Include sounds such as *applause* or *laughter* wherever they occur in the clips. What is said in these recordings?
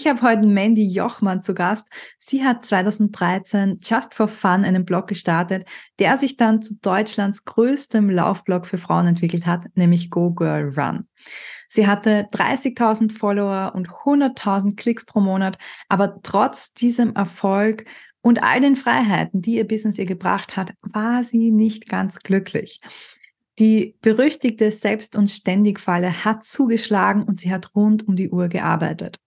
Ich habe heute Mandy Jochmann zu Gast. Sie hat 2013 Just for Fun einen Blog gestartet, der sich dann zu Deutschlands größtem Laufblog für Frauen entwickelt hat, nämlich Go Girl Run. Sie hatte 30.000 Follower und 100.000 Klicks pro Monat, aber trotz diesem Erfolg und all den Freiheiten, die ihr Business ihr gebracht hat, war sie nicht ganz glücklich. Die berüchtigte Selbst- und Ständig-Falle hat zugeschlagen und sie hat rund um die Uhr gearbeitet,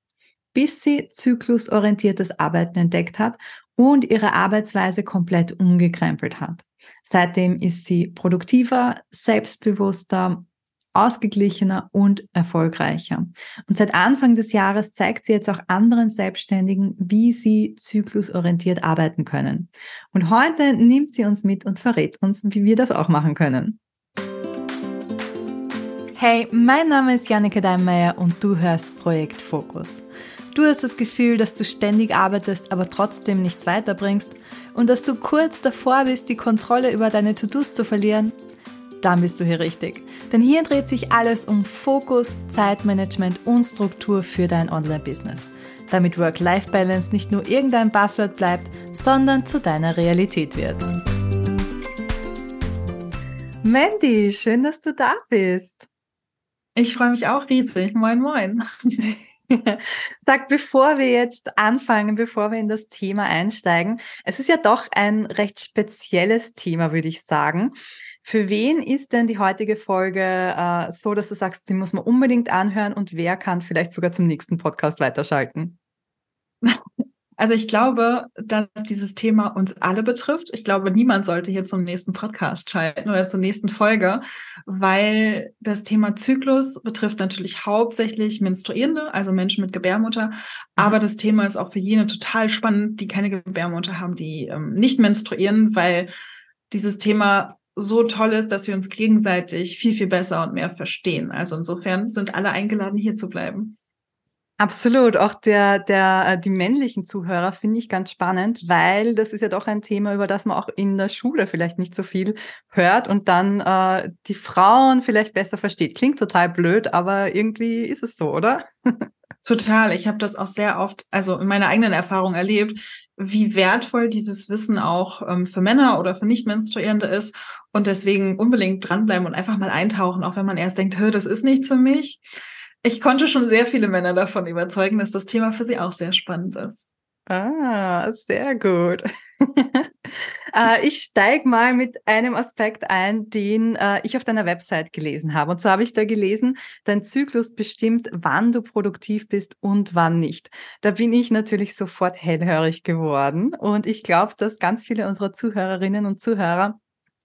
bis sie zyklusorientiertes Arbeiten entdeckt hat und ihre Arbeitsweise komplett umgekrempelt hat. Seitdem ist sie produktiver, selbstbewusster, ausgeglichener und erfolgreicher. Und seit Anfang des Jahres zeigt sie jetzt auch anderen Selbstständigen, wie sie zyklusorientiert arbeiten können. Und heute nimmt sie uns mit und verrät uns, wie wir das auch machen können. Hey, mein Name ist Janneke Deinmeier und du hörst Projekt Fokus. Du hast das Gefühl, dass du ständig arbeitest, aber trotzdem nichts weiterbringst und dass du kurz davor bist, die Kontrolle über deine To-Dos zu verlieren? Dann bist du hier richtig. Denn hier dreht sich alles um Fokus, Zeitmanagement und Struktur für dein Online-Business. Damit Work-Life-Balance nicht nur irgendein Passwort bleibt, sondern zu deiner Realität wird. Mandy, schön, dass du da bist. Ich freue mich auch riesig. Moin, moin. *laughs* *laughs* Sag, bevor wir jetzt anfangen, bevor wir in das Thema einsteigen, es ist ja doch ein recht spezielles Thema, würde ich sagen. Für wen ist denn die heutige Folge äh, so, dass du sagst, die muss man unbedingt anhören und wer kann vielleicht sogar zum nächsten Podcast weiterschalten? Also ich glaube, dass dieses Thema uns alle betrifft. Ich glaube, niemand sollte hier zum nächsten Podcast schalten oder zur nächsten Folge, weil das Thema Zyklus betrifft natürlich hauptsächlich Menstruierende, also Menschen mit Gebärmutter. Aber das Thema ist auch für jene total spannend, die keine Gebärmutter haben, die ähm, nicht menstruieren, weil dieses Thema so toll ist, dass wir uns gegenseitig viel, viel besser und mehr verstehen. Also insofern sind alle eingeladen, hier zu bleiben. Absolut. Auch der, der, äh, die männlichen Zuhörer finde ich ganz spannend, weil das ist ja doch ein Thema, über das man auch in der Schule vielleicht nicht so viel hört und dann äh, die Frauen vielleicht besser versteht. Klingt total blöd, aber irgendwie ist es so, oder? Total. Ich habe das auch sehr oft, also in meiner eigenen Erfahrung erlebt, wie wertvoll dieses Wissen auch ähm, für Männer oder für Nicht-Menstruierende ist. Und deswegen unbedingt dranbleiben und einfach mal eintauchen, auch wenn man erst denkt, das ist nichts für mich ich konnte schon sehr viele Männer davon überzeugen, dass das Thema für sie auch sehr spannend ist. Ah, sehr gut. *laughs* Äh, ich steige mal mit einem Aspekt ein, den äh, ich auf deiner Website gelesen habe. Und zwar habe ich da gelesen, dein Zyklus bestimmt, wann du produktiv bist und wann nicht. Da bin ich natürlich sofort hellhörig geworden. Und ich glaube, dass ganz viele unserer Zuhörerinnen und Zuhörer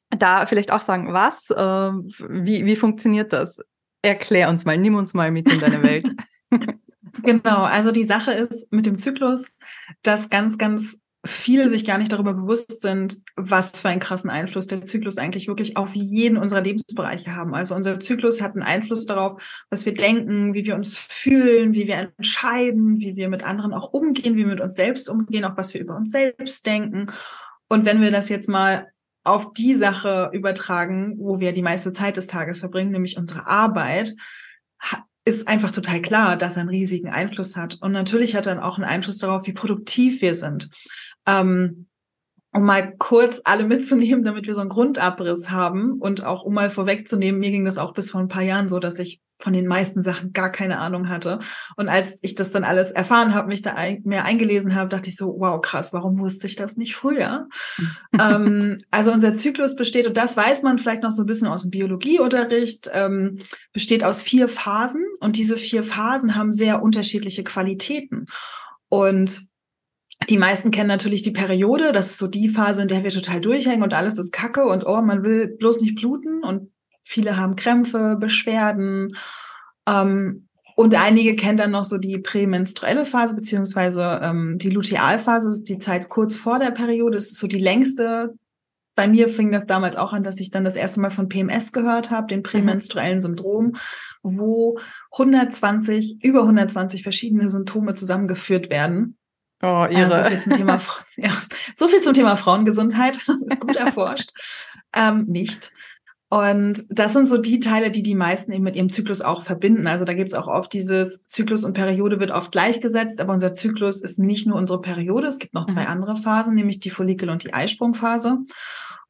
da vielleicht auch sagen, was, äh, wie, wie funktioniert das? Erklär uns mal, nimm uns mal mit in deine Welt. *laughs* genau, also die Sache ist mit dem Zyklus, dass ganz, ganz viele sich gar nicht darüber bewusst sind, was für einen krassen Einfluss der Zyklus eigentlich wirklich auf jeden unserer Lebensbereiche haben. Also unser Zyklus hat einen Einfluss darauf, was wir denken, wie wir uns fühlen, wie wir entscheiden, wie wir mit anderen auch umgehen, wie wir mit uns selbst umgehen, auch was wir über uns selbst denken. Und wenn wir das jetzt mal auf die Sache übertragen, wo wir die meiste Zeit des Tages verbringen, nämlich unsere Arbeit, ist einfach total klar, dass er einen riesigen Einfluss hat. Und natürlich hat er auch einen Einfluss darauf, wie produktiv wir sind. Ähm, um mal kurz alle mitzunehmen, damit wir so einen Grundabriss haben und auch um mal vorwegzunehmen, mir ging das auch bis vor ein paar Jahren so, dass ich von den meisten Sachen gar keine Ahnung hatte. Und als ich das dann alles erfahren habe, mich da ein, mehr eingelesen habe, dachte ich so, wow, krass, warum wusste ich das nicht früher? *laughs* ähm, also unser Zyklus besteht, und das weiß man vielleicht noch so ein bisschen aus dem Biologieunterricht, ähm, besteht aus vier Phasen. Und diese vier Phasen haben sehr unterschiedliche Qualitäten. Und die meisten kennen natürlich die Periode. Das ist so die Phase, in der wir total durchhängen und alles ist Kacke und oh, man will bloß nicht bluten und viele haben Krämpfe, Beschwerden. Ähm, und einige kennen dann noch so die prämenstruelle Phase beziehungsweise ähm, die Lutealphase, das ist die Zeit kurz vor der Periode. Das ist so die längste. Bei mir fing das damals auch an, dass ich dann das erste Mal von PMS gehört habe, dem prämenstruellen Syndrom, wo 120, über 120 verschiedene Symptome zusammengeführt werden. Oh, ihre. Äh, so, viel zum Thema, *laughs* ja, so viel zum Thema Frauengesundheit. *laughs* ist gut *laughs* erforscht. ähm, nicht. Und das sind so die Teile, die die meisten eben mit ihrem Zyklus auch verbinden. Also da gibt es auch oft dieses Zyklus und Periode wird oft gleichgesetzt, aber unser Zyklus ist nicht nur unsere Periode. Es gibt noch zwei mhm. andere Phasen, nämlich die Follikel- und die Eisprungphase.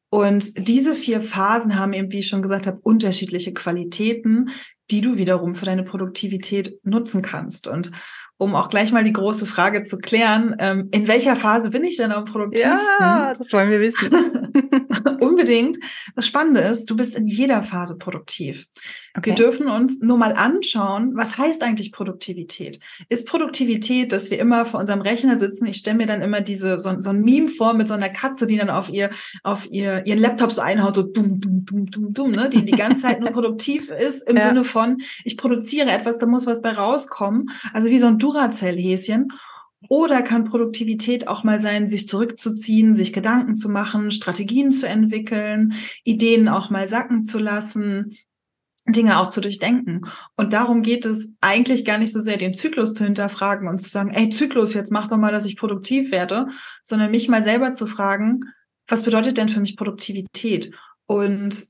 Und diese vier Phasen haben eben, wie ich schon gesagt habe, unterschiedliche Qualitäten, die du wiederum für deine Produktivität nutzen kannst. Und um auch gleich mal die große Frage zu klären, ähm, in welcher Phase bin ich denn am produktivsten? Ja, das wollen wir wissen. *laughs* *laughs* Unbedingt. Das Spannende ist, du bist in jeder Phase produktiv. Okay. Wir dürfen uns nur mal anschauen, was heißt eigentlich Produktivität? Ist Produktivität, dass wir immer vor unserem Rechner sitzen? Ich stelle mir dann immer diese so, so ein Meme vor mit so einer Katze, die dann auf ihr auf ihr ihren Laptop so einhaut, so dumm dumm dumm dumm dumm, ne? Die die ganze Zeit nur produktiv *laughs* ist im ja. Sinne von ich produziere etwas, da muss was bei rauskommen. Also wie so ein Duracell-Häschen. Oder kann Produktivität auch mal sein, sich zurückzuziehen, sich Gedanken zu machen, Strategien zu entwickeln, Ideen auch mal sacken zu lassen, Dinge auch zu durchdenken. Und darum geht es eigentlich gar nicht so sehr, den Zyklus zu hinterfragen und zu sagen, ey, Zyklus, jetzt mach doch mal, dass ich produktiv werde, sondern mich mal selber zu fragen, was bedeutet denn für mich Produktivität? Und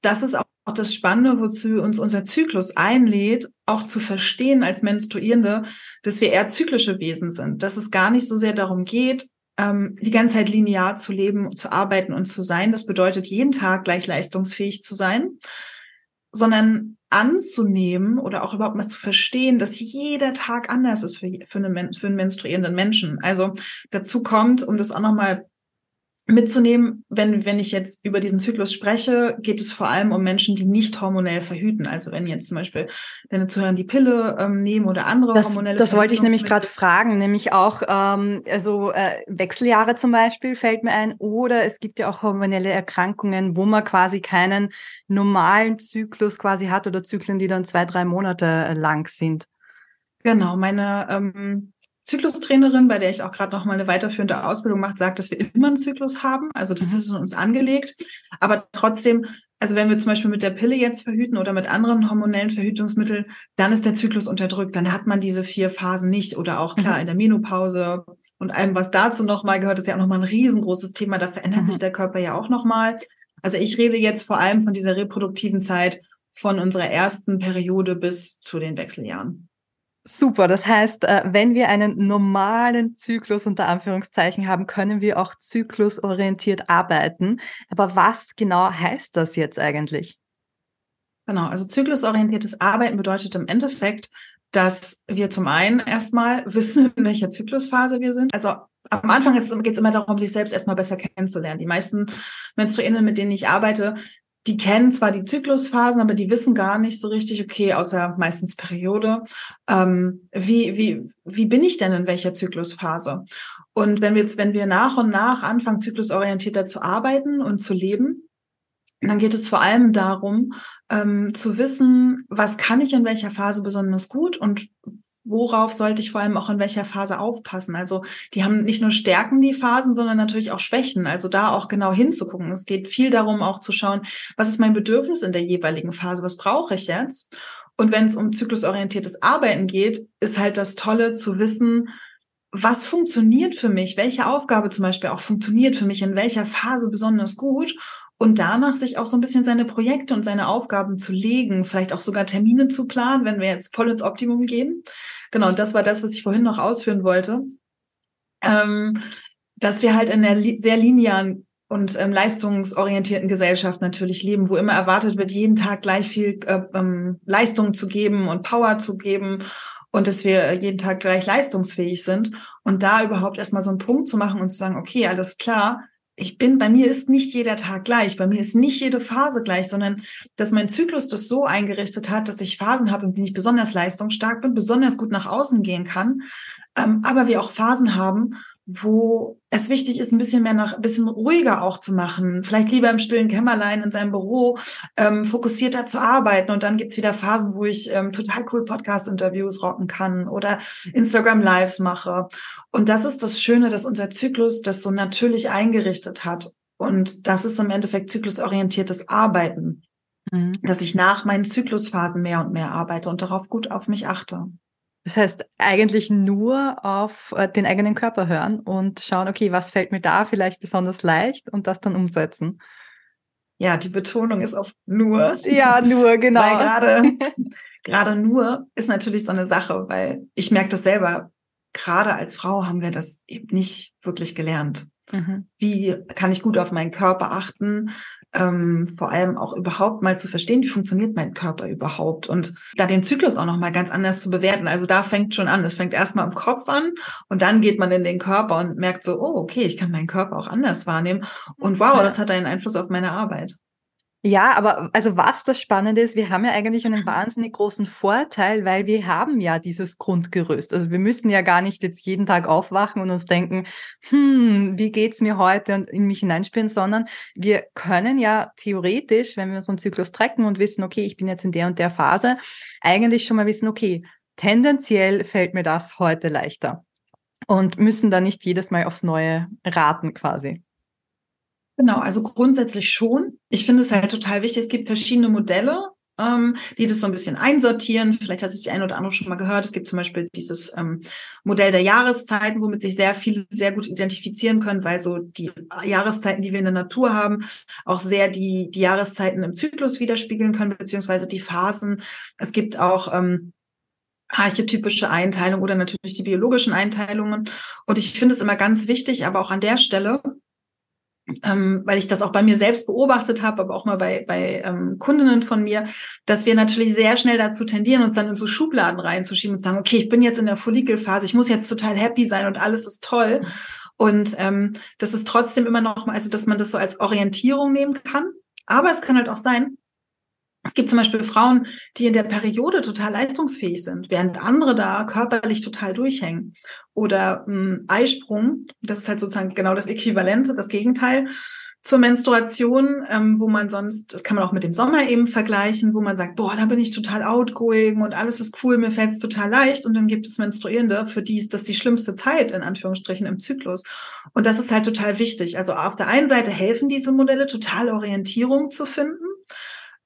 das ist auch das Spannende, wozu uns unser Zyklus einlädt, auch zu verstehen als Menstruierende, dass wir eher zyklische Wesen sind, dass es gar nicht so sehr darum geht, ähm, die ganze Zeit linear zu leben, zu arbeiten und zu sein. Das bedeutet, jeden Tag gleich leistungsfähig zu sein, sondern anzunehmen oder auch überhaupt mal zu verstehen, dass jeder Tag anders ist für, für, eine, für einen menstruierenden Menschen. Also dazu kommt, um das auch nochmal mitzunehmen, wenn, wenn ich jetzt über diesen Zyklus spreche, geht es vor allem um Menschen, die nicht hormonell verhüten. Also wenn jetzt zum Beispiel deine Zuhörer die Pille ähm, nehmen oder andere das, hormonelle Das wollte ich nämlich gerade fragen, nämlich auch ähm, also äh, Wechseljahre zum Beispiel fällt mir ein oder es gibt ja auch hormonelle Erkrankungen, wo man quasi keinen normalen Zyklus quasi hat oder Zyklen, die dann zwei, drei Monate lang sind. Genau, meine ähm, Zyklustrainerin, bei der ich auch gerade noch mal eine weiterführende Ausbildung mache, sagt, dass wir immer einen Zyklus haben. Also das ist in uns angelegt. Aber trotzdem, also wenn wir zum Beispiel mit der Pille jetzt verhüten oder mit anderen hormonellen Verhütungsmitteln, dann ist der Zyklus unterdrückt. Dann hat man diese vier Phasen nicht. Oder auch klar mhm. in der Menopause und allem, was dazu noch mal gehört, ist ja auch noch mal ein riesengroßes Thema. Da verändert mhm. sich der Körper ja auch noch mal. Also ich rede jetzt vor allem von dieser reproduktiven Zeit von unserer ersten Periode bis zu den Wechseljahren. Super, das heißt, äh, wenn wir einen normalen Zyklus unter Anführungszeichen haben, können wir auch zyklusorientiert arbeiten. Aber was genau heißt das jetzt eigentlich? Genau, also zyklusorientiertes Arbeiten bedeutet im Endeffekt, dass wir zum einen erstmal *laughs* wissen, in welcher Zyklusphase wir sind. Also am Anfang geht es immer darum, sich selbst erstmal besser kennenzulernen. Die meisten Menstruierenden, mit denen ich arbeite, die kennen zwar die Zyklusphasen, aber die wissen gar nicht so richtig, okay, außer meistens Periode, ähm, wie, wie, wie bin ich denn in welcher Zyklusphase? Und wenn wir jetzt, wenn wir nach und nach anfangen, zyklusorientierter zu arbeiten und zu leben, dann geht es vor allem darum, ähm, zu wissen, was kann ich in welcher Phase besonders gut und worauf sollte ich vor allem auch in welcher Phase aufpassen? Also die haben nicht nur Stärken, die Phasen, sondern natürlich auch Schwächen. Also da auch genau hinzugucken. Es geht viel darum, auch zu schauen, was ist mein Bedürfnis in der jeweiligen Phase? Was brauche ich jetzt? Und wenn es um zyklusorientiertes Arbeiten geht, ist halt das Tolle zu wissen, was funktioniert für mich, welche Aufgabe zum Beispiel auch funktioniert für mich, in welcher Phase besonders gut und danach sich auch so ein bisschen seine Projekte und seine Aufgaben zu legen, vielleicht auch sogar Termine zu planen, wenn wir jetzt voll ins Optimum gehen. Genau, und das war das, was ich vorhin noch ausführen wollte. Ähm, dass wir halt in einer li sehr linearen und ähm, leistungsorientierten Gesellschaft natürlich leben, wo immer erwartet wird, jeden Tag gleich viel äh, ähm, Leistung zu geben und Power zu geben und dass wir jeden Tag gleich leistungsfähig sind. Und da überhaupt erstmal so einen Punkt zu machen und zu sagen, okay, alles klar, ich bin, bei mir ist nicht jeder Tag gleich, bei mir ist nicht jede Phase gleich, sondern dass mein Zyklus das so eingerichtet hat, dass ich Phasen habe, in denen ich besonders leistungsstark bin, besonders gut nach außen gehen kann, ähm, aber wir auch Phasen haben, wo es wichtig ist, ein bisschen mehr nach, ein bisschen ruhiger auch zu machen, vielleicht lieber im stillen Kämmerlein in seinem Büro ähm, fokussierter zu arbeiten. Und dann gibt's wieder Phasen, wo ich ähm, total cool Podcast-Interviews rocken kann oder Instagram-Lives mache. Und das ist das Schöne, dass unser Zyklus das so natürlich eingerichtet hat. Und das ist im Endeffekt zyklusorientiertes Arbeiten, mhm. dass ich nach meinen Zyklusphasen mehr und mehr arbeite und darauf gut auf mich achte. Das heißt, eigentlich nur auf äh, den eigenen Körper hören und schauen, okay, was fällt mir da vielleicht besonders leicht und das dann umsetzen. Ja, die Betonung ist auf nur. Ja, nur, *laughs* genau. Weil gerade, *laughs* gerade nur ist natürlich so eine Sache, weil ich merke das selber. Gerade als Frau haben wir das eben nicht wirklich gelernt. Mhm. Wie kann ich gut auf meinen Körper achten? Ähm, vor allem auch überhaupt mal zu verstehen, wie funktioniert mein Körper überhaupt und da den Zyklus auch noch mal ganz anders zu bewerten. Also da fängt schon an. Es fängt erstmal im Kopf an und dann geht man in den Körper und merkt so, oh, okay, ich kann meinen Körper auch anders wahrnehmen und wow, das hat einen Einfluss auf meine Arbeit. Ja, aber also was das Spannende ist, wir haben ja eigentlich einen wahnsinnig großen Vorteil, weil wir haben ja dieses Grundgerüst. Also wir müssen ja gar nicht jetzt jeden Tag aufwachen und uns denken, hm, wie geht's mir heute und in mich hineinspüren, sondern wir können ja theoretisch, wenn wir unseren Zyklus trecken und wissen, okay, ich bin jetzt in der und der Phase, eigentlich schon mal wissen, okay, tendenziell fällt mir das heute leichter und müssen da nicht jedes Mal aufs Neue raten quasi. Genau, also grundsätzlich schon. Ich finde es halt total wichtig. Es gibt verschiedene Modelle, ähm, die das so ein bisschen einsortieren. Vielleicht hat es die eine oder andere schon mal gehört. Es gibt zum Beispiel dieses ähm, Modell der Jahreszeiten, womit sich sehr viele sehr gut identifizieren können, weil so die Jahreszeiten, die wir in der Natur haben, auch sehr die, die Jahreszeiten im Zyklus widerspiegeln können, beziehungsweise die Phasen. Es gibt auch ähm, archetypische Einteilung oder natürlich die biologischen Einteilungen. Und ich finde es immer ganz wichtig, aber auch an der Stelle, ähm, weil ich das auch bei mir selbst beobachtet habe, aber auch mal bei, bei ähm, Kundinnen von mir, dass wir natürlich sehr schnell dazu tendieren, uns dann in so Schubladen reinzuschieben und sagen, okay, ich bin jetzt in der Follikelphase, ich muss jetzt total happy sein und alles ist toll. Und ähm, das ist trotzdem immer noch mal, also dass man das so als Orientierung nehmen kann. Aber es kann halt auch sein, es gibt zum Beispiel Frauen, die in der Periode total leistungsfähig sind, während andere da körperlich total durchhängen. Oder ähm, Eisprung, das ist halt sozusagen genau das Äquivalente, das Gegenteil zur Menstruation, ähm, wo man sonst, das kann man auch mit dem Sommer eben vergleichen, wo man sagt, boah, da bin ich total outgoing und alles ist cool, mir fällt es total leicht. Und dann gibt es Menstruierende, für die ist das die schlimmste Zeit, in Anführungsstrichen, im Zyklus. Und das ist halt total wichtig. Also auf der einen Seite helfen diese Modelle, total Orientierung zu finden.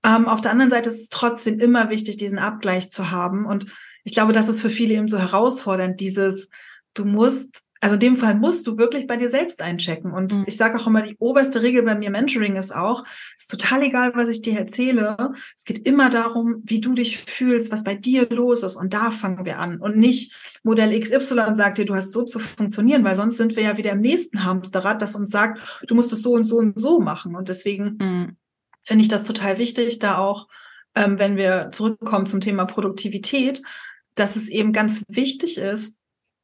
Ähm, auf der anderen Seite ist es trotzdem immer wichtig, diesen Abgleich zu haben. Und ich glaube, das ist für viele eben so herausfordernd, dieses, du musst, also in dem Fall musst du wirklich bei dir selbst einchecken. Und mhm. ich sage auch immer, die oberste Regel bei mir Mentoring ist auch, ist total egal, was ich dir erzähle. Es geht immer darum, wie du dich fühlst, was bei dir los ist. Und da fangen wir an. Und nicht Modell XY sagt dir, du hast so zu funktionieren, weil sonst sind wir ja wieder im nächsten Hamsterrad, das uns sagt, du musst es so und so und so machen. Und deswegen mhm finde ich das total wichtig, da auch, ähm, wenn wir zurückkommen zum Thema Produktivität, dass es eben ganz wichtig ist,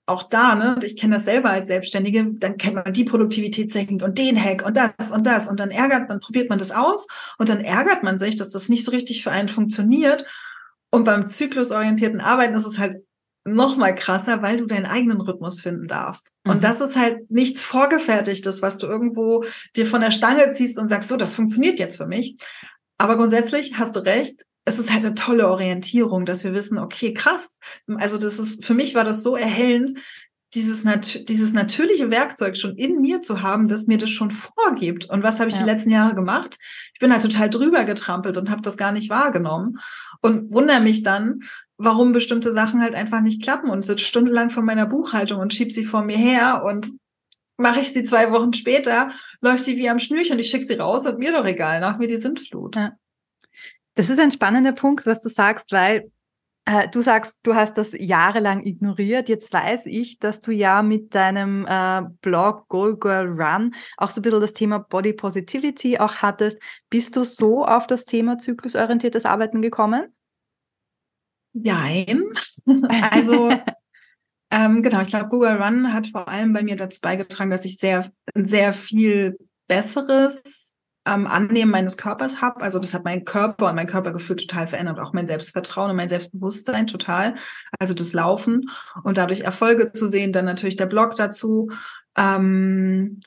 auch da, ne, ich kenne das selber als Selbstständige, dann kennt man die Produktivitätstechnik und den Hack und das und das und dann ärgert man, probiert man das aus und dann ärgert man sich, dass das nicht so richtig für einen funktioniert. Und beim zyklusorientierten Arbeiten ist es halt noch mal krasser, weil du deinen eigenen Rhythmus finden darfst. Mhm. Und das ist halt nichts vorgefertigtes, was du irgendwo dir von der Stange ziehst und sagst, so, das funktioniert jetzt für mich. Aber grundsätzlich hast du recht. Es ist halt eine tolle Orientierung, dass wir wissen, okay, krass. Also das ist, für mich war das so erhellend, dieses, nat dieses natürliche Werkzeug schon in mir zu haben, das mir das schon vorgibt. Und was habe ich ja. die letzten Jahre gemacht? Ich bin halt total drüber getrampelt und habe das gar nicht wahrgenommen und wundere mich dann, warum bestimmte Sachen halt einfach nicht klappen und sitze stundenlang vor meiner Buchhaltung und schieb sie vor mir her und mache ich sie zwei Wochen später, läuft die wie am Schnürchen, ich schicke sie raus und mir doch egal, nach mir die Sintflut. Ja. Das ist ein spannender Punkt, was du sagst, weil äh, du sagst, du hast das jahrelang ignoriert. Jetzt weiß ich, dass du ja mit deinem äh, Blog Goal Girl Run auch so ein bisschen das Thema Body Positivity auch hattest. Bist du so auf das Thema zyklusorientiertes Arbeiten gekommen? Nein. Also *laughs* ähm, genau, ich glaube, Google Run hat vor allem bei mir dazu beigetragen, dass ich sehr, sehr viel besseres ähm, Annehmen meines Körpers habe. Also das hat mein Körper und mein Körpergefühl total verändert, auch mein Selbstvertrauen und mein Selbstbewusstsein total. Also das Laufen und dadurch Erfolge zu sehen, dann natürlich der Blog dazu. Ähm,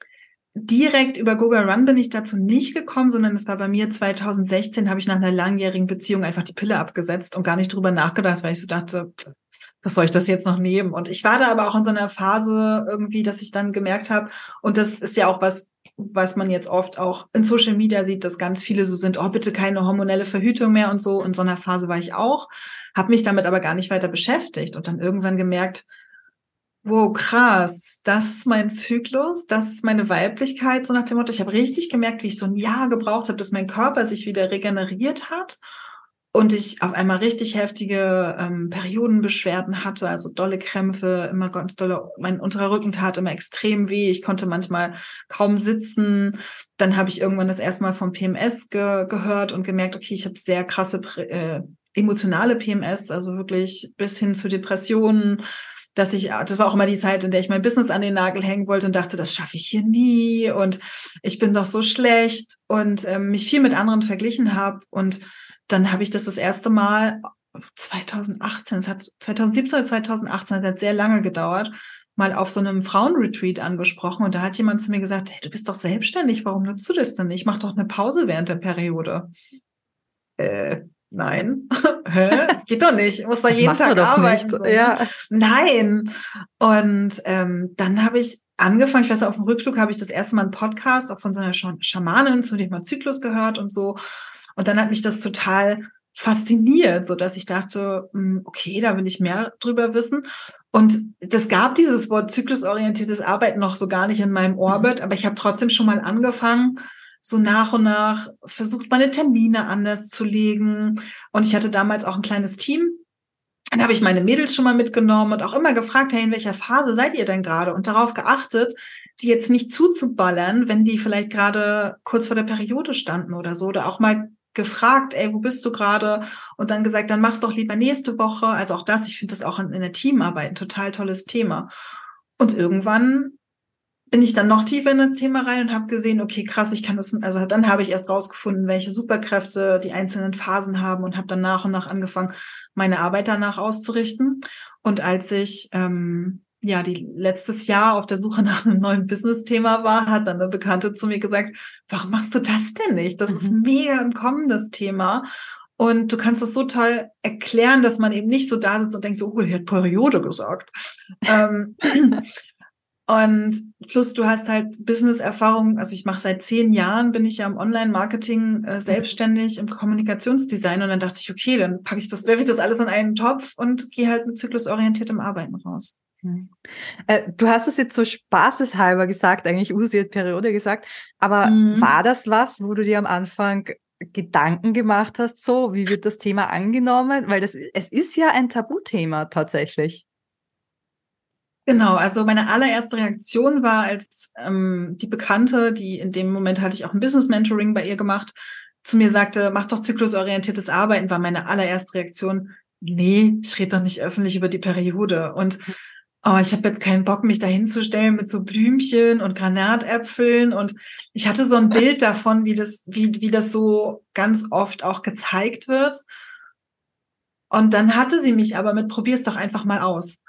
direkt über Google Run bin ich dazu nicht gekommen, sondern es war bei mir 2016, habe ich nach einer langjährigen Beziehung einfach die Pille abgesetzt und gar nicht drüber nachgedacht, weil ich so dachte, was soll ich das jetzt noch nehmen? Und ich war da aber auch in so einer Phase irgendwie, dass ich dann gemerkt habe, und das ist ja auch was, was man jetzt oft auch in Social Media sieht, dass ganz viele so sind, oh, bitte keine hormonelle Verhütung mehr und so. In so einer Phase war ich auch, habe mich damit aber gar nicht weiter beschäftigt und dann irgendwann gemerkt, wow, krass, das ist mein Zyklus, das ist meine Weiblichkeit, so nach dem Motto, ich habe richtig gemerkt, wie ich so ein Jahr gebraucht habe, dass mein Körper sich wieder regeneriert hat und ich auf einmal richtig heftige ähm, Periodenbeschwerden hatte, also dolle Krämpfe, immer ganz dolle, mein unterer Rücken tat immer extrem weh, ich konnte manchmal kaum sitzen. Dann habe ich irgendwann das erste Mal vom PMS ge gehört und gemerkt, okay, ich habe sehr krasse äh, emotionale PMS, also wirklich bis hin zu Depressionen, dass ich, das war auch immer die Zeit, in der ich mein Business an den Nagel hängen wollte und dachte, das schaffe ich hier nie und ich bin doch so schlecht und ähm, mich viel mit anderen verglichen habe und dann habe ich das das erste Mal 2018, es hat 2017 oder 2018, das hat sehr lange gedauert, mal auf so einem Frauenretreat angesprochen und da hat jemand zu mir gesagt, hey, du bist doch selbstständig, warum nutzt du das denn nicht? Mach doch eine Pause während der Periode. Äh, nein, *laughs* hä? Es geht doch nicht. Ich muss doch jeden Tag arbeiten. So. Ne? Ja. Nein. Und ähm, dann habe ich angefangen, ich weiß, auf dem Rückflug habe ich das erste Mal einen Podcast auch von so einer Schamanin zum Thema Zyklus gehört und so. Und dann hat mich das total fasziniert, so dass ich dachte, hm, okay, da will ich mehr drüber wissen. Und das gab dieses Wort zyklusorientiertes Arbeiten noch so gar nicht in meinem Orbit, mhm. aber ich habe trotzdem schon mal angefangen, so nach und nach versucht, meine Termine anders zu legen. Und ich hatte damals auch ein kleines Team. Dann habe ich meine Mädels schon mal mitgenommen und auch immer gefragt, hey, in welcher Phase seid ihr denn gerade? Und darauf geachtet, die jetzt nicht zuzuballern, wenn die vielleicht gerade kurz vor der Periode standen oder so. Oder auch mal gefragt, ey, wo bist du gerade? Und dann gesagt, dann mach's doch lieber nächste Woche. Also auch das, ich finde das auch in, in der Teamarbeit ein total tolles Thema. Und irgendwann bin ich dann noch tiefer in das Thema rein und habe gesehen, okay, krass, ich kann das, also dann habe ich erst rausgefunden, welche Superkräfte die einzelnen Phasen haben und habe dann nach und nach angefangen, meine Arbeit danach auszurichten. Und als ich ähm, ja, die letztes Jahr auf der Suche nach einem neuen Business-Thema war, hat dann eine Bekannte zu mir gesagt, warum machst du das denn nicht? Das mhm. ist mega im Kommen, das Thema. Und du kannst es so toll erklären, dass man eben nicht so da sitzt und denkt so, oh, die hat Periode gesagt. ähm, und plus du hast halt Business-Erfahrung, also ich mache seit zehn Jahren, bin ich ja im Online-Marketing äh, selbstständig im Kommunikationsdesign und dann dachte ich, okay, dann packe ich das, werfe ich das alles in einen Topf und gehe halt mit zyklusorientiertem Arbeiten raus. Mhm. Äh, du hast es jetzt so spaßeshalber gesagt, eigentlich Usi hat Periode gesagt, aber mhm. war das was, wo du dir am Anfang Gedanken gemacht hast, so wie wird das Thema angenommen? Weil das, es ist ja ein Tabuthema tatsächlich. Genau, also meine allererste Reaktion war, als ähm, die Bekannte, die in dem Moment hatte ich auch ein Business Mentoring bei ihr gemacht, zu mir sagte, mach doch zyklusorientiertes Arbeiten, war meine allererste Reaktion, nee, ich rede doch nicht öffentlich über die Periode. Und oh, ich habe jetzt keinen Bock, mich da hinzustellen mit so Blümchen und Granatäpfeln. Und ich hatte so ein Bild davon, wie das, wie, wie das so ganz oft auch gezeigt wird. Und dann hatte sie mich aber mit, probier's doch einfach mal aus.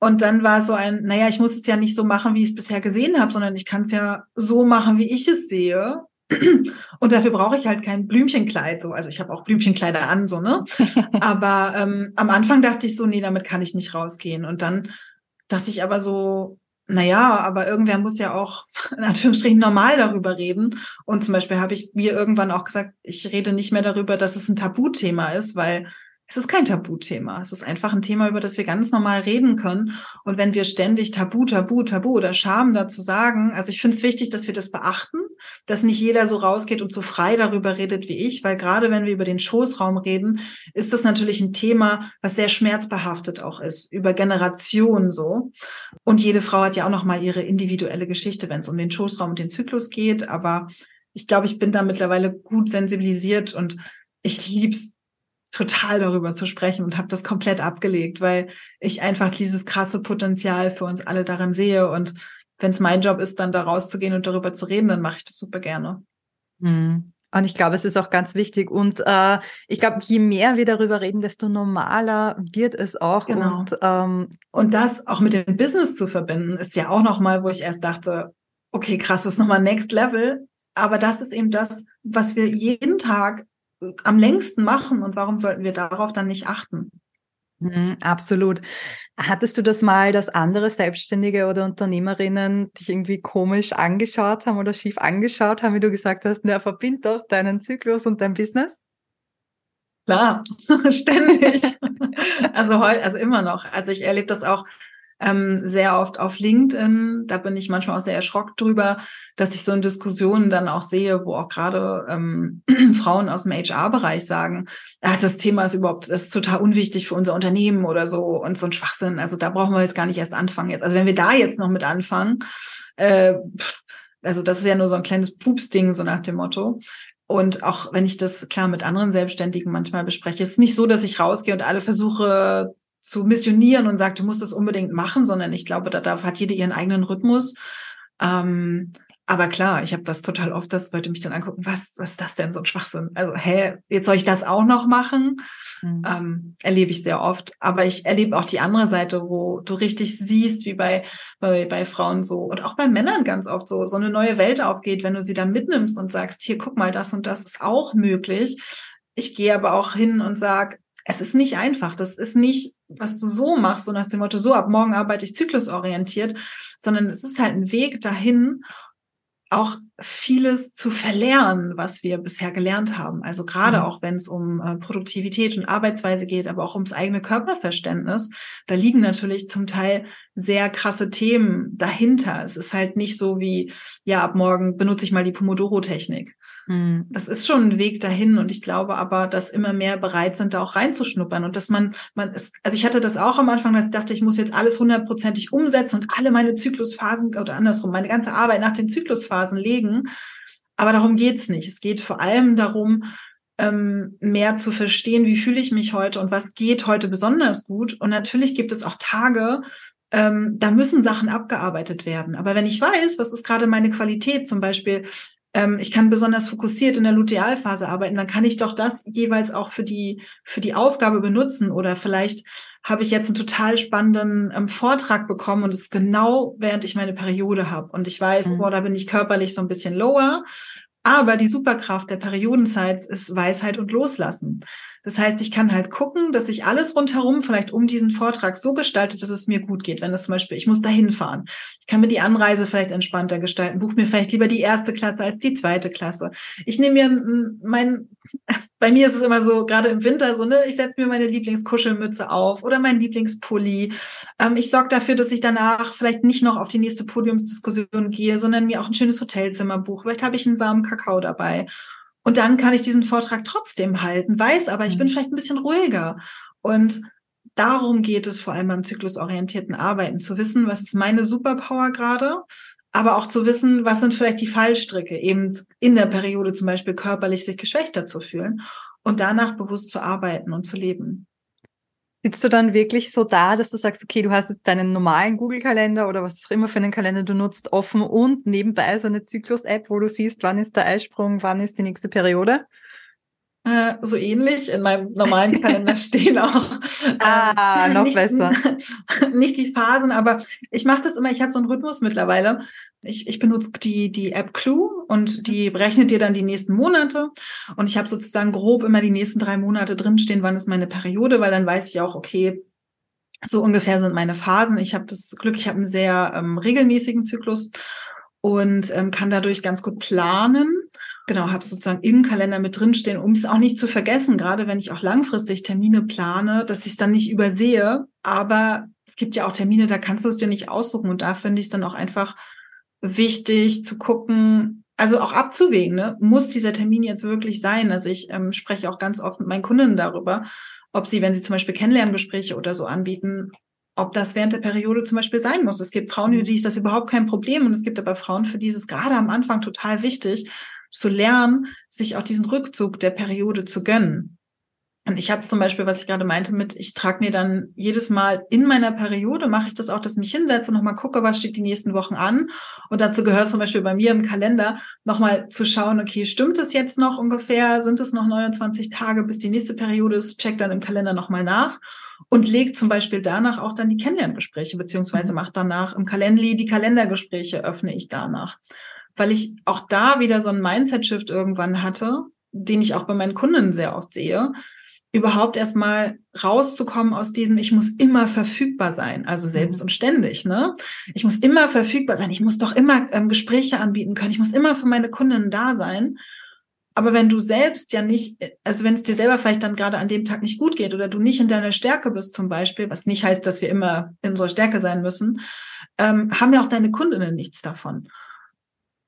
Und dann war so ein, naja, ich muss es ja nicht so machen, wie ich es bisher gesehen habe, sondern ich kann es ja so machen, wie ich es sehe. Und dafür brauche ich halt kein Blümchenkleid. So, also ich habe auch Blümchenkleider an, so ne. *laughs* aber ähm, am Anfang dachte ich so, nee, damit kann ich nicht rausgehen. Und dann dachte ich aber so, naja, aber irgendwer muss ja auch *laughs* in Anführungsstrichen normal darüber reden. Und zum Beispiel habe ich mir irgendwann auch gesagt, ich rede nicht mehr darüber, dass es ein Tabuthema ist, weil es ist kein Tabuthema. Es ist einfach ein Thema, über das wir ganz normal reden können. Und wenn wir ständig Tabu, Tabu, Tabu oder Scham dazu sagen, also ich finde es wichtig, dass wir das beachten, dass nicht jeder so rausgeht und so frei darüber redet wie ich, weil gerade wenn wir über den Schoßraum reden, ist das natürlich ein Thema, was sehr schmerzbehaftet auch ist, über Generationen so. Und jede Frau hat ja auch nochmal ihre individuelle Geschichte, wenn es um den Schoßraum und den Zyklus geht. Aber ich glaube, ich bin da mittlerweile gut sensibilisiert und ich lieb's total darüber zu sprechen und habe das komplett abgelegt, weil ich einfach dieses krasse Potenzial für uns alle darin sehe. Und wenn es mein Job ist, dann da rauszugehen und darüber zu reden, dann mache ich das super gerne. Mhm. Und ich glaube, es ist auch ganz wichtig. Und äh, ich glaube, je mehr wir darüber reden, desto normaler wird es auch. Genau. Und, ähm, und das auch mit dem Business zu verbinden, ist ja auch nochmal, wo ich erst dachte, okay, krass, das ist nochmal Next Level. Aber das ist eben das, was wir jeden Tag am längsten machen und warum sollten wir darauf dann nicht achten? Mhm, absolut. Hattest du das mal, dass andere Selbstständige oder Unternehmerinnen dich irgendwie komisch angeschaut haben oder schief angeschaut haben, wie du gesagt hast, na, verbind doch deinen Zyklus und dein Business? Klar, *laughs* ständig. also heute, also immer noch. Also ich erlebe das auch ähm, sehr oft auf LinkedIn. Da bin ich manchmal auch sehr erschrocken drüber, dass ich so in Diskussionen dann auch sehe, wo auch gerade ähm, *clears throat* Frauen aus dem HR-Bereich sagen, ja, das Thema ist überhaupt, ist total unwichtig für unser Unternehmen oder so und so ein Schwachsinn. Also da brauchen wir jetzt gar nicht erst anfangen jetzt. Also wenn wir da jetzt noch mit anfangen, äh, also das ist ja nur so ein kleines Pups-Ding, so nach dem Motto. Und auch wenn ich das klar mit anderen Selbstständigen manchmal bespreche, ist nicht so, dass ich rausgehe und alle versuche zu missionieren und sage, du musst das unbedingt machen, sondern ich glaube, da darf, hat jede ihren eigenen Rhythmus. Ähm, aber klar, ich habe das total oft, dass Leute mich dann angucken, was, was ist das denn so ein Schwachsinn? Also, hä, jetzt soll ich das auch noch machen? Mhm. Ähm, erlebe ich sehr oft. Aber ich erlebe auch die andere Seite, wo du richtig siehst, wie bei, bei, bei Frauen so und auch bei Männern ganz oft so, so eine neue Welt aufgeht, wenn du sie da mitnimmst und sagst, hier, guck mal, das und das ist auch möglich. Ich gehe aber auch hin und sag, es ist nicht einfach. Das ist nicht, was du so machst, so nach dem Motto, so ab morgen arbeite ich zyklusorientiert, sondern es ist halt ein Weg dahin auch vieles zu verlernen, was wir bisher gelernt haben. Also gerade mhm. auch wenn es um äh, Produktivität und Arbeitsweise geht, aber auch ums eigene Körperverständnis, da liegen natürlich zum Teil sehr krasse Themen dahinter. Es ist halt nicht so wie, ja, ab morgen benutze ich mal die Pomodoro-Technik. Mhm. Das ist schon ein Weg dahin und ich glaube aber, dass immer mehr bereit sind, da auch reinzuschnuppern und dass man, man ist, also ich hatte das auch am Anfang, dass ich dachte, ich muss jetzt alles hundertprozentig umsetzen und alle meine Zyklusphasen oder andersrum, meine ganze Arbeit nach den Zyklusphasen legen. Aber darum geht's nicht. Es geht vor allem darum, ähm, mehr zu verstehen, wie fühle ich mich heute und was geht heute besonders gut. Und natürlich gibt es auch Tage, ähm, da müssen Sachen abgearbeitet werden. Aber wenn ich weiß, was ist gerade meine Qualität, zum Beispiel, ähm, ich kann besonders fokussiert in der Lutealphase arbeiten, dann kann ich doch das jeweils auch für die, für die Aufgabe benutzen. Oder vielleicht habe ich jetzt einen total spannenden ähm, Vortrag bekommen und es ist genau während ich meine Periode habe. Und ich weiß, mhm. boah, da bin ich körperlich so ein bisschen lower. Aber die Superkraft der Periodenzeit ist Weisheit und Loslassen. Das heißt, ich kann halt gucken, dass ich alles rundherum vielleicht um diesen Vortrag so gestaltet, dass es mir gut geht. Wenn das zum Beispiel, ich muss dahin fahren. Ich kann mir die Anreise vielleicht entspannter gestalten, buche mir vielleicht lieber die erste Klasse als die zweite Klasse. Ich nehme mir mein, *laughs* bei mir ist es immer so, gerade im Winter so, ne, ich setze mir meine Lieblingskuschelmütze auf oder mein Lieblingspulli. Ähm, ich sorge dafür, dass ich danach vielleicht nicht noch auf die nächste Podiumsdiskussion gehe, sondern mir auch ein schönes Hotelzimmer buche. Vielleicht habe ich einen warmen Kakao dabei. Und dann kann ich diesen Vortrag trotzdem halten, weiß aber, ich bin mhm. vielleicht ein bisschen ruhiger. Und darum geht es vor allem beim zyklusorientierten Arbeiten, zu wissen, was ist meine Superpower gerade, aber auch zu wissen, was sind vielleicht die Fallstricke, eben in der Periode zum Beispiel körperlich sich geschwächter zu fühlen und danach bewusst zu arbeiten und zu leben. Sitzt du dann wirklich so da, dass du sagst, okay, du hast jetzt deinen normalen Google-Kalender oder was auch immer für einen Kalender du nutzt, offen und nebenbei so eine Zyklus-App, wo du siehst, wann ist der Eisprung, wann ist die nächste Periode? Äh, so ähnlich. In meinem normalen Kalender *laughs* stehen auch ah, äh, noch nicht, besser. *laughs* nicht die Phasen, aber ich mache das immer, ich habe so einen Rhythmus mittlerweile. Ich, ich benutze die, die App Clue und die berechnet dir dann die nächsten Monate. Und ich habe sozusagen grob immer die nächsten drei Monate drinstehen, wann ist meine Periode, weil dann weiß ich auch, okay, so ungefähr sind meine Phasen. Ich habe das Glück, ich habe einen sehr ähm, regelmäßigen Zyklus und ähm, kann dadurch ganz gut planen. Genau, habe sozusagen im Kalender mit drinstehen, um es auch nicht zu vergessen, gerade wenn ich auch langfristig Termine plane, dass ich es dann nicht übersehe. Aber es gibt ja auch Termine, da kannst du es dir nicht aussuchen. Und da finde ich es dann auch einfach wichtig zu gucken, also auch abzuwägen, ne? muss dieser Termin jetzt wirklich sein? Also ich ähm, spreche auch ganz oft mit meinen Kunden darüber, ob sie, wenn sie zum Beispiel Kennenlerngespräche oder so anbieten, ob das während der Periode zum Beispiel sein muss. Es gibt Frauen, für die ist das überhaupt kein Problem und es gibt aber Frauen, für die ist es gerade am Anfang total wichtig, zu lernen, sich auch diesen Rückzug der Periode zu gönnen. Und ich habe zum Beispiel, was ich gerade meinte, mit, ich trage mir dann jedes Mal in meiner Periode, mache ich das auch, dass ich mich hinsetze und nochmal gucke, was steht die nächsten Wochen an. Und dazu gehört zum Beispiel bei mir im Kalender nochmal zu schauen, okay, stimmt es jetzt noch ungefähr? Sind es noch 29 Tage, bis die nächste Periode ist? Check dann im Kalender nochmal nach und legt zum Beispiel danach auch dann die Kennenlerngespräche, beziehungsweise mhm. macht danach im Kalendli die Kalendergespräche, öffne ich danach. Weil ich auch da wieder so einen Mindset-Shift irgendwann hatte, den ich auch bei meinen Kunden sehr oft sehe, überhaupt erstmal rauszukommen aus diesem, ich muss immer verfügbar sein, also mhm. selbst und ständig, ne? Ich muss immer verfügbar sein, ich muss doch immer ähm, Gespräche anbieten können, ich muss immer für meine Kunden da sein. Aber wenn du selbst ja nicht, also wenn es dir selber vielleicht dann gerade an dem Tag nicht gut geht oder du nicht in deiner Stärke bist zum Beispiel, was nicht heißt, dass wir immer in unserer Stärke sein müssen, ähm, haben ja auch deine Kundinnen nichts davon.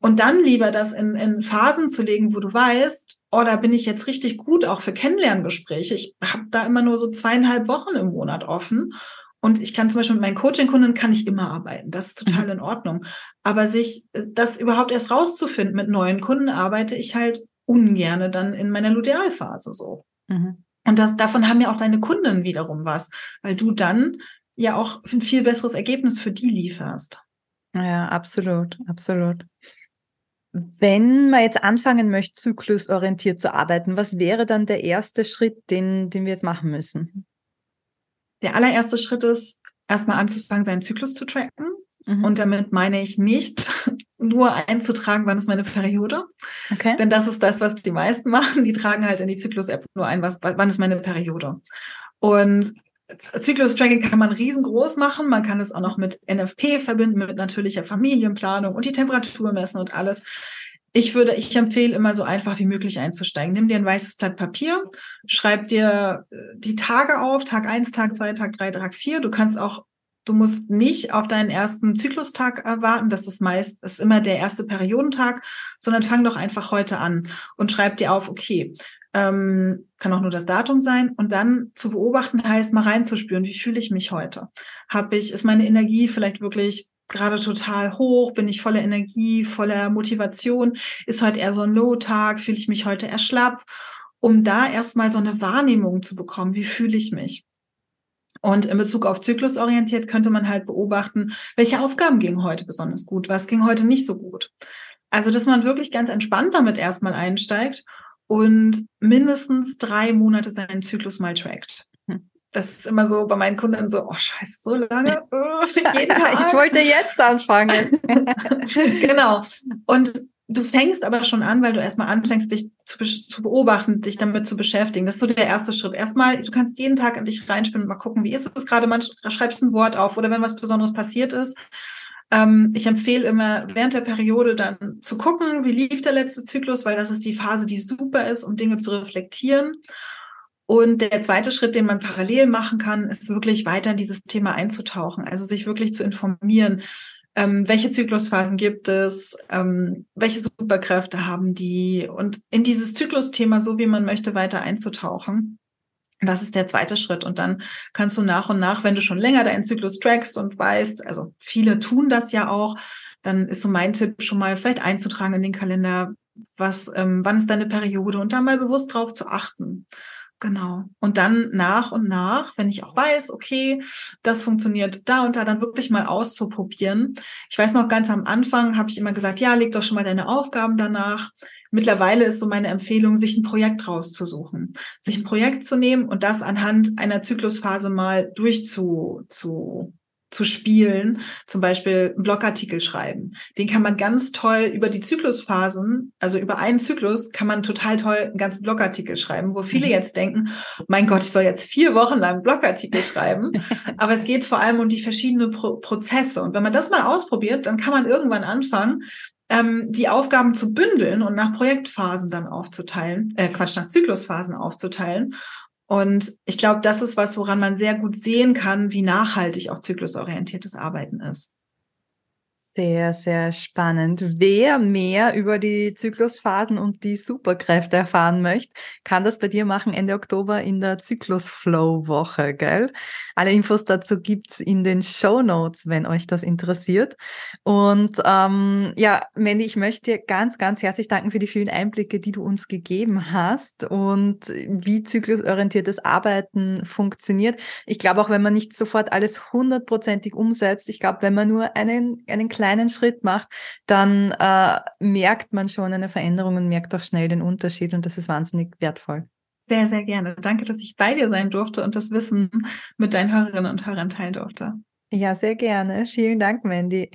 Und dann lieber das in, in Phasen zu legen, wo du weißt, oh, da bin ich jetzt richtig gut, auch für Kennenlerngespräche. Ich habe da immer nur so zweieinhalb Wochen im Monat offen. Und ich kann zum Beispiel mit meinen Coaching-Kunden kann ich immer arbeiten. Das ist total mhm. in Ordnung. Aber sich äh, das überhaupt erst rauszufinden mit neuen Kunden arbeite ich halt ungerne dann in meiner Lutealphase so. Mhm. Und das, davon haben ja auch deine Kunden wiederum was, weil du dann ja auch ein viel besseres Ergebnis für die lieferst. Ja, absolut, absolut. Wenn man jetzt anfangen möchte, zyklusorientiert zu arbeiten, was wäre dann der erste Schritt, den, den wir jetzt machen müssen? Der allererste Schritt ist, erstmal anzufangen, seinen Zyklus zu tracken. Mhm. Und damit meine ich nicht *laughs* nur einzutragen, wann ist meine Periode. Okay. Denn das ist das, was die meisten *laughs* machen. Die tragen halt in die Zyklus-App nur ein, was, wann ist meine Periode. Und Zyklus-Tracking kann man riesengroß machen. Man kann es auch noch mit NFP verbinden, mit natürlicher Familienplanung und die Temperatur messen und alles. Ich würde, ich empfehle immer so einfach wie möglich einzusteigen. Nimm dir ein weißes Blatt Papier, schreib dir äh, die Tage auf, Tag eins, Tag zwei, Tag drei, Tag vier. Du kannst auch, du musst nicht auf deinen ersten Zyklustag erwarten. Das ist meist, ist immer der erste Periodentag, sondern fang doch einfach heute an und schreib dir auf, okay, ähm, kann auch nur das Datum sein und dann zu beobachten heißt mal reinzuspüren, wie fühle ich mich heute? Habe ich, ist meine Energie vielleicht wirklich gerade total hoch, bin ich voller Energie, voller Motivation, ist heute eher so ein Low-Tag, fühle ich mich heute eher schlapp, um da erstmal so eine Wahrnehmung zu bekommen, wie fühle ich mich. Und in Bezug auf Zyklus orientiert könnte man halt beobachten, welche Aufgaben gingen heute besonders gut, was ging heute nicht so gut. Also, dass man wirklich ganz entspannt damit erstmal einsteigt und mindestens drei Monate seinen Zyklus mal trackt das ist immer so bei meinen Kunden so, oh scheiße, so lange, *laughs* oh, jeden Tag. ich wollte jetzt anfangen. *laughs* genau. Und du fängst aber schon an, weil du erstmal anfängst, dich zu, zu, beobachten, dich damit zu beschäftigen. Das ist so der erste Schritt. Erstmal, du kannst jeden Tag in dich reinspinnen und mal gucken, wie ist es gerade, man schreibst ein Wort auf oder wenn was Besonderes passiert ist. Ähm, ich empfehle immer während der Periode dann zu gucken, wie lief der letzte Zyklus, weil das ist die Phase, die super ist, um Dinge zu reflektieren. Und der zweite Schritt, den man parallel machen kann, ist wirklich weiter in dieses Thema einzutauchen, also sich wirklich zu informieren. Ähm, welche Zyklusphasen gibt es? Ähm, welche Superkräfte haben die? Und in dieses Zyklusthema, so wie man möchte, weiter einzutauchen. Das ist der zweite Schritt. Und dann kannst du nach und nach, wenn du schon länger deinen Zyklus trackst und weißt, also viele tun das ja auch, dann ist so mein Tipp schon mal vielleicht einzutragen in den Kalender, was, ähm, wann ist deine Periode und da mal bewusst drauf zu achten. Genau. Und dann nach und nach, wenn ich auch weiß, okay, das funktioniert da und da, dann wirklich mal auszuprobieren. Ich weiß noch ganz am Anfang habe ich immer gesagt, ja, leg doch schon mal deine Aufgaben danach. Mittlerweile ist so meine Empfehlung, sich ein Projekt rauszusuchen, sich ein Projekt zu nehmen und das anhand einer Zyklusphase mal durchzu zu zu spielen, zum Beispiel einen Blogartikel schreiben. Den kann man ganz toll über die Zyklusphasen, also über einen Zyklus kann man total toll einen ganzen Blogartikel schreiben, wo viele mhm. jetzt denken, mein Gott, ich soll jetzt vier Wochen lang Blogartikel schreiben. *laughs* Aber es geht vor allem um die verschiedenen Pro Prozesse. Und wenn man das mal ausprobiert, dann kann man irgendwann anfangen, ähm, die Aufgaben zu bündeln und nach Projektphasen dann aufzuteilen, äh, Quatsch, nach Zyklusphasen aufzuteilen. Und ich glaube, das ist was, woran man sehr gut sehen kann, wie nachhaltig auch zyklusorientiertes Arbeiten ist. Sehr, sehr spannend. Wer mehr über die Zyklusphasen und die Superkräfte erfahren möchte, kann das bei dir machen Ende Oktober in der Zyklus-Flow-Woche, gell? Alle Infos dazu gibt's in den Show Notes, wenn euch das interessiert. Und ähm, ja, Mandy, ich möchte dir ganz, ganz herzlich danken für die vielen Einblicke, die du uns gegeben hast und wie zyklusorientiertes Arbeiten funktioniert. Ich glaube auch, wenn man nicht sofort alles hundertprozentig umsetzt, ich glaube, wenn man nur einen, einen kleinen Schritt macht, dann äh, merkt man schon eine Veränderung und merkt auch schnell den Unterschied und das ist wahnsinnig wertvoll. Sehr, sehr gerne. Danke, dass ich bei dir sein durfte und das Wissen mit deinen Hörerinnen und Hörern teilen durfte. Ja, sehr gerne. Vielen Dank, Mandy.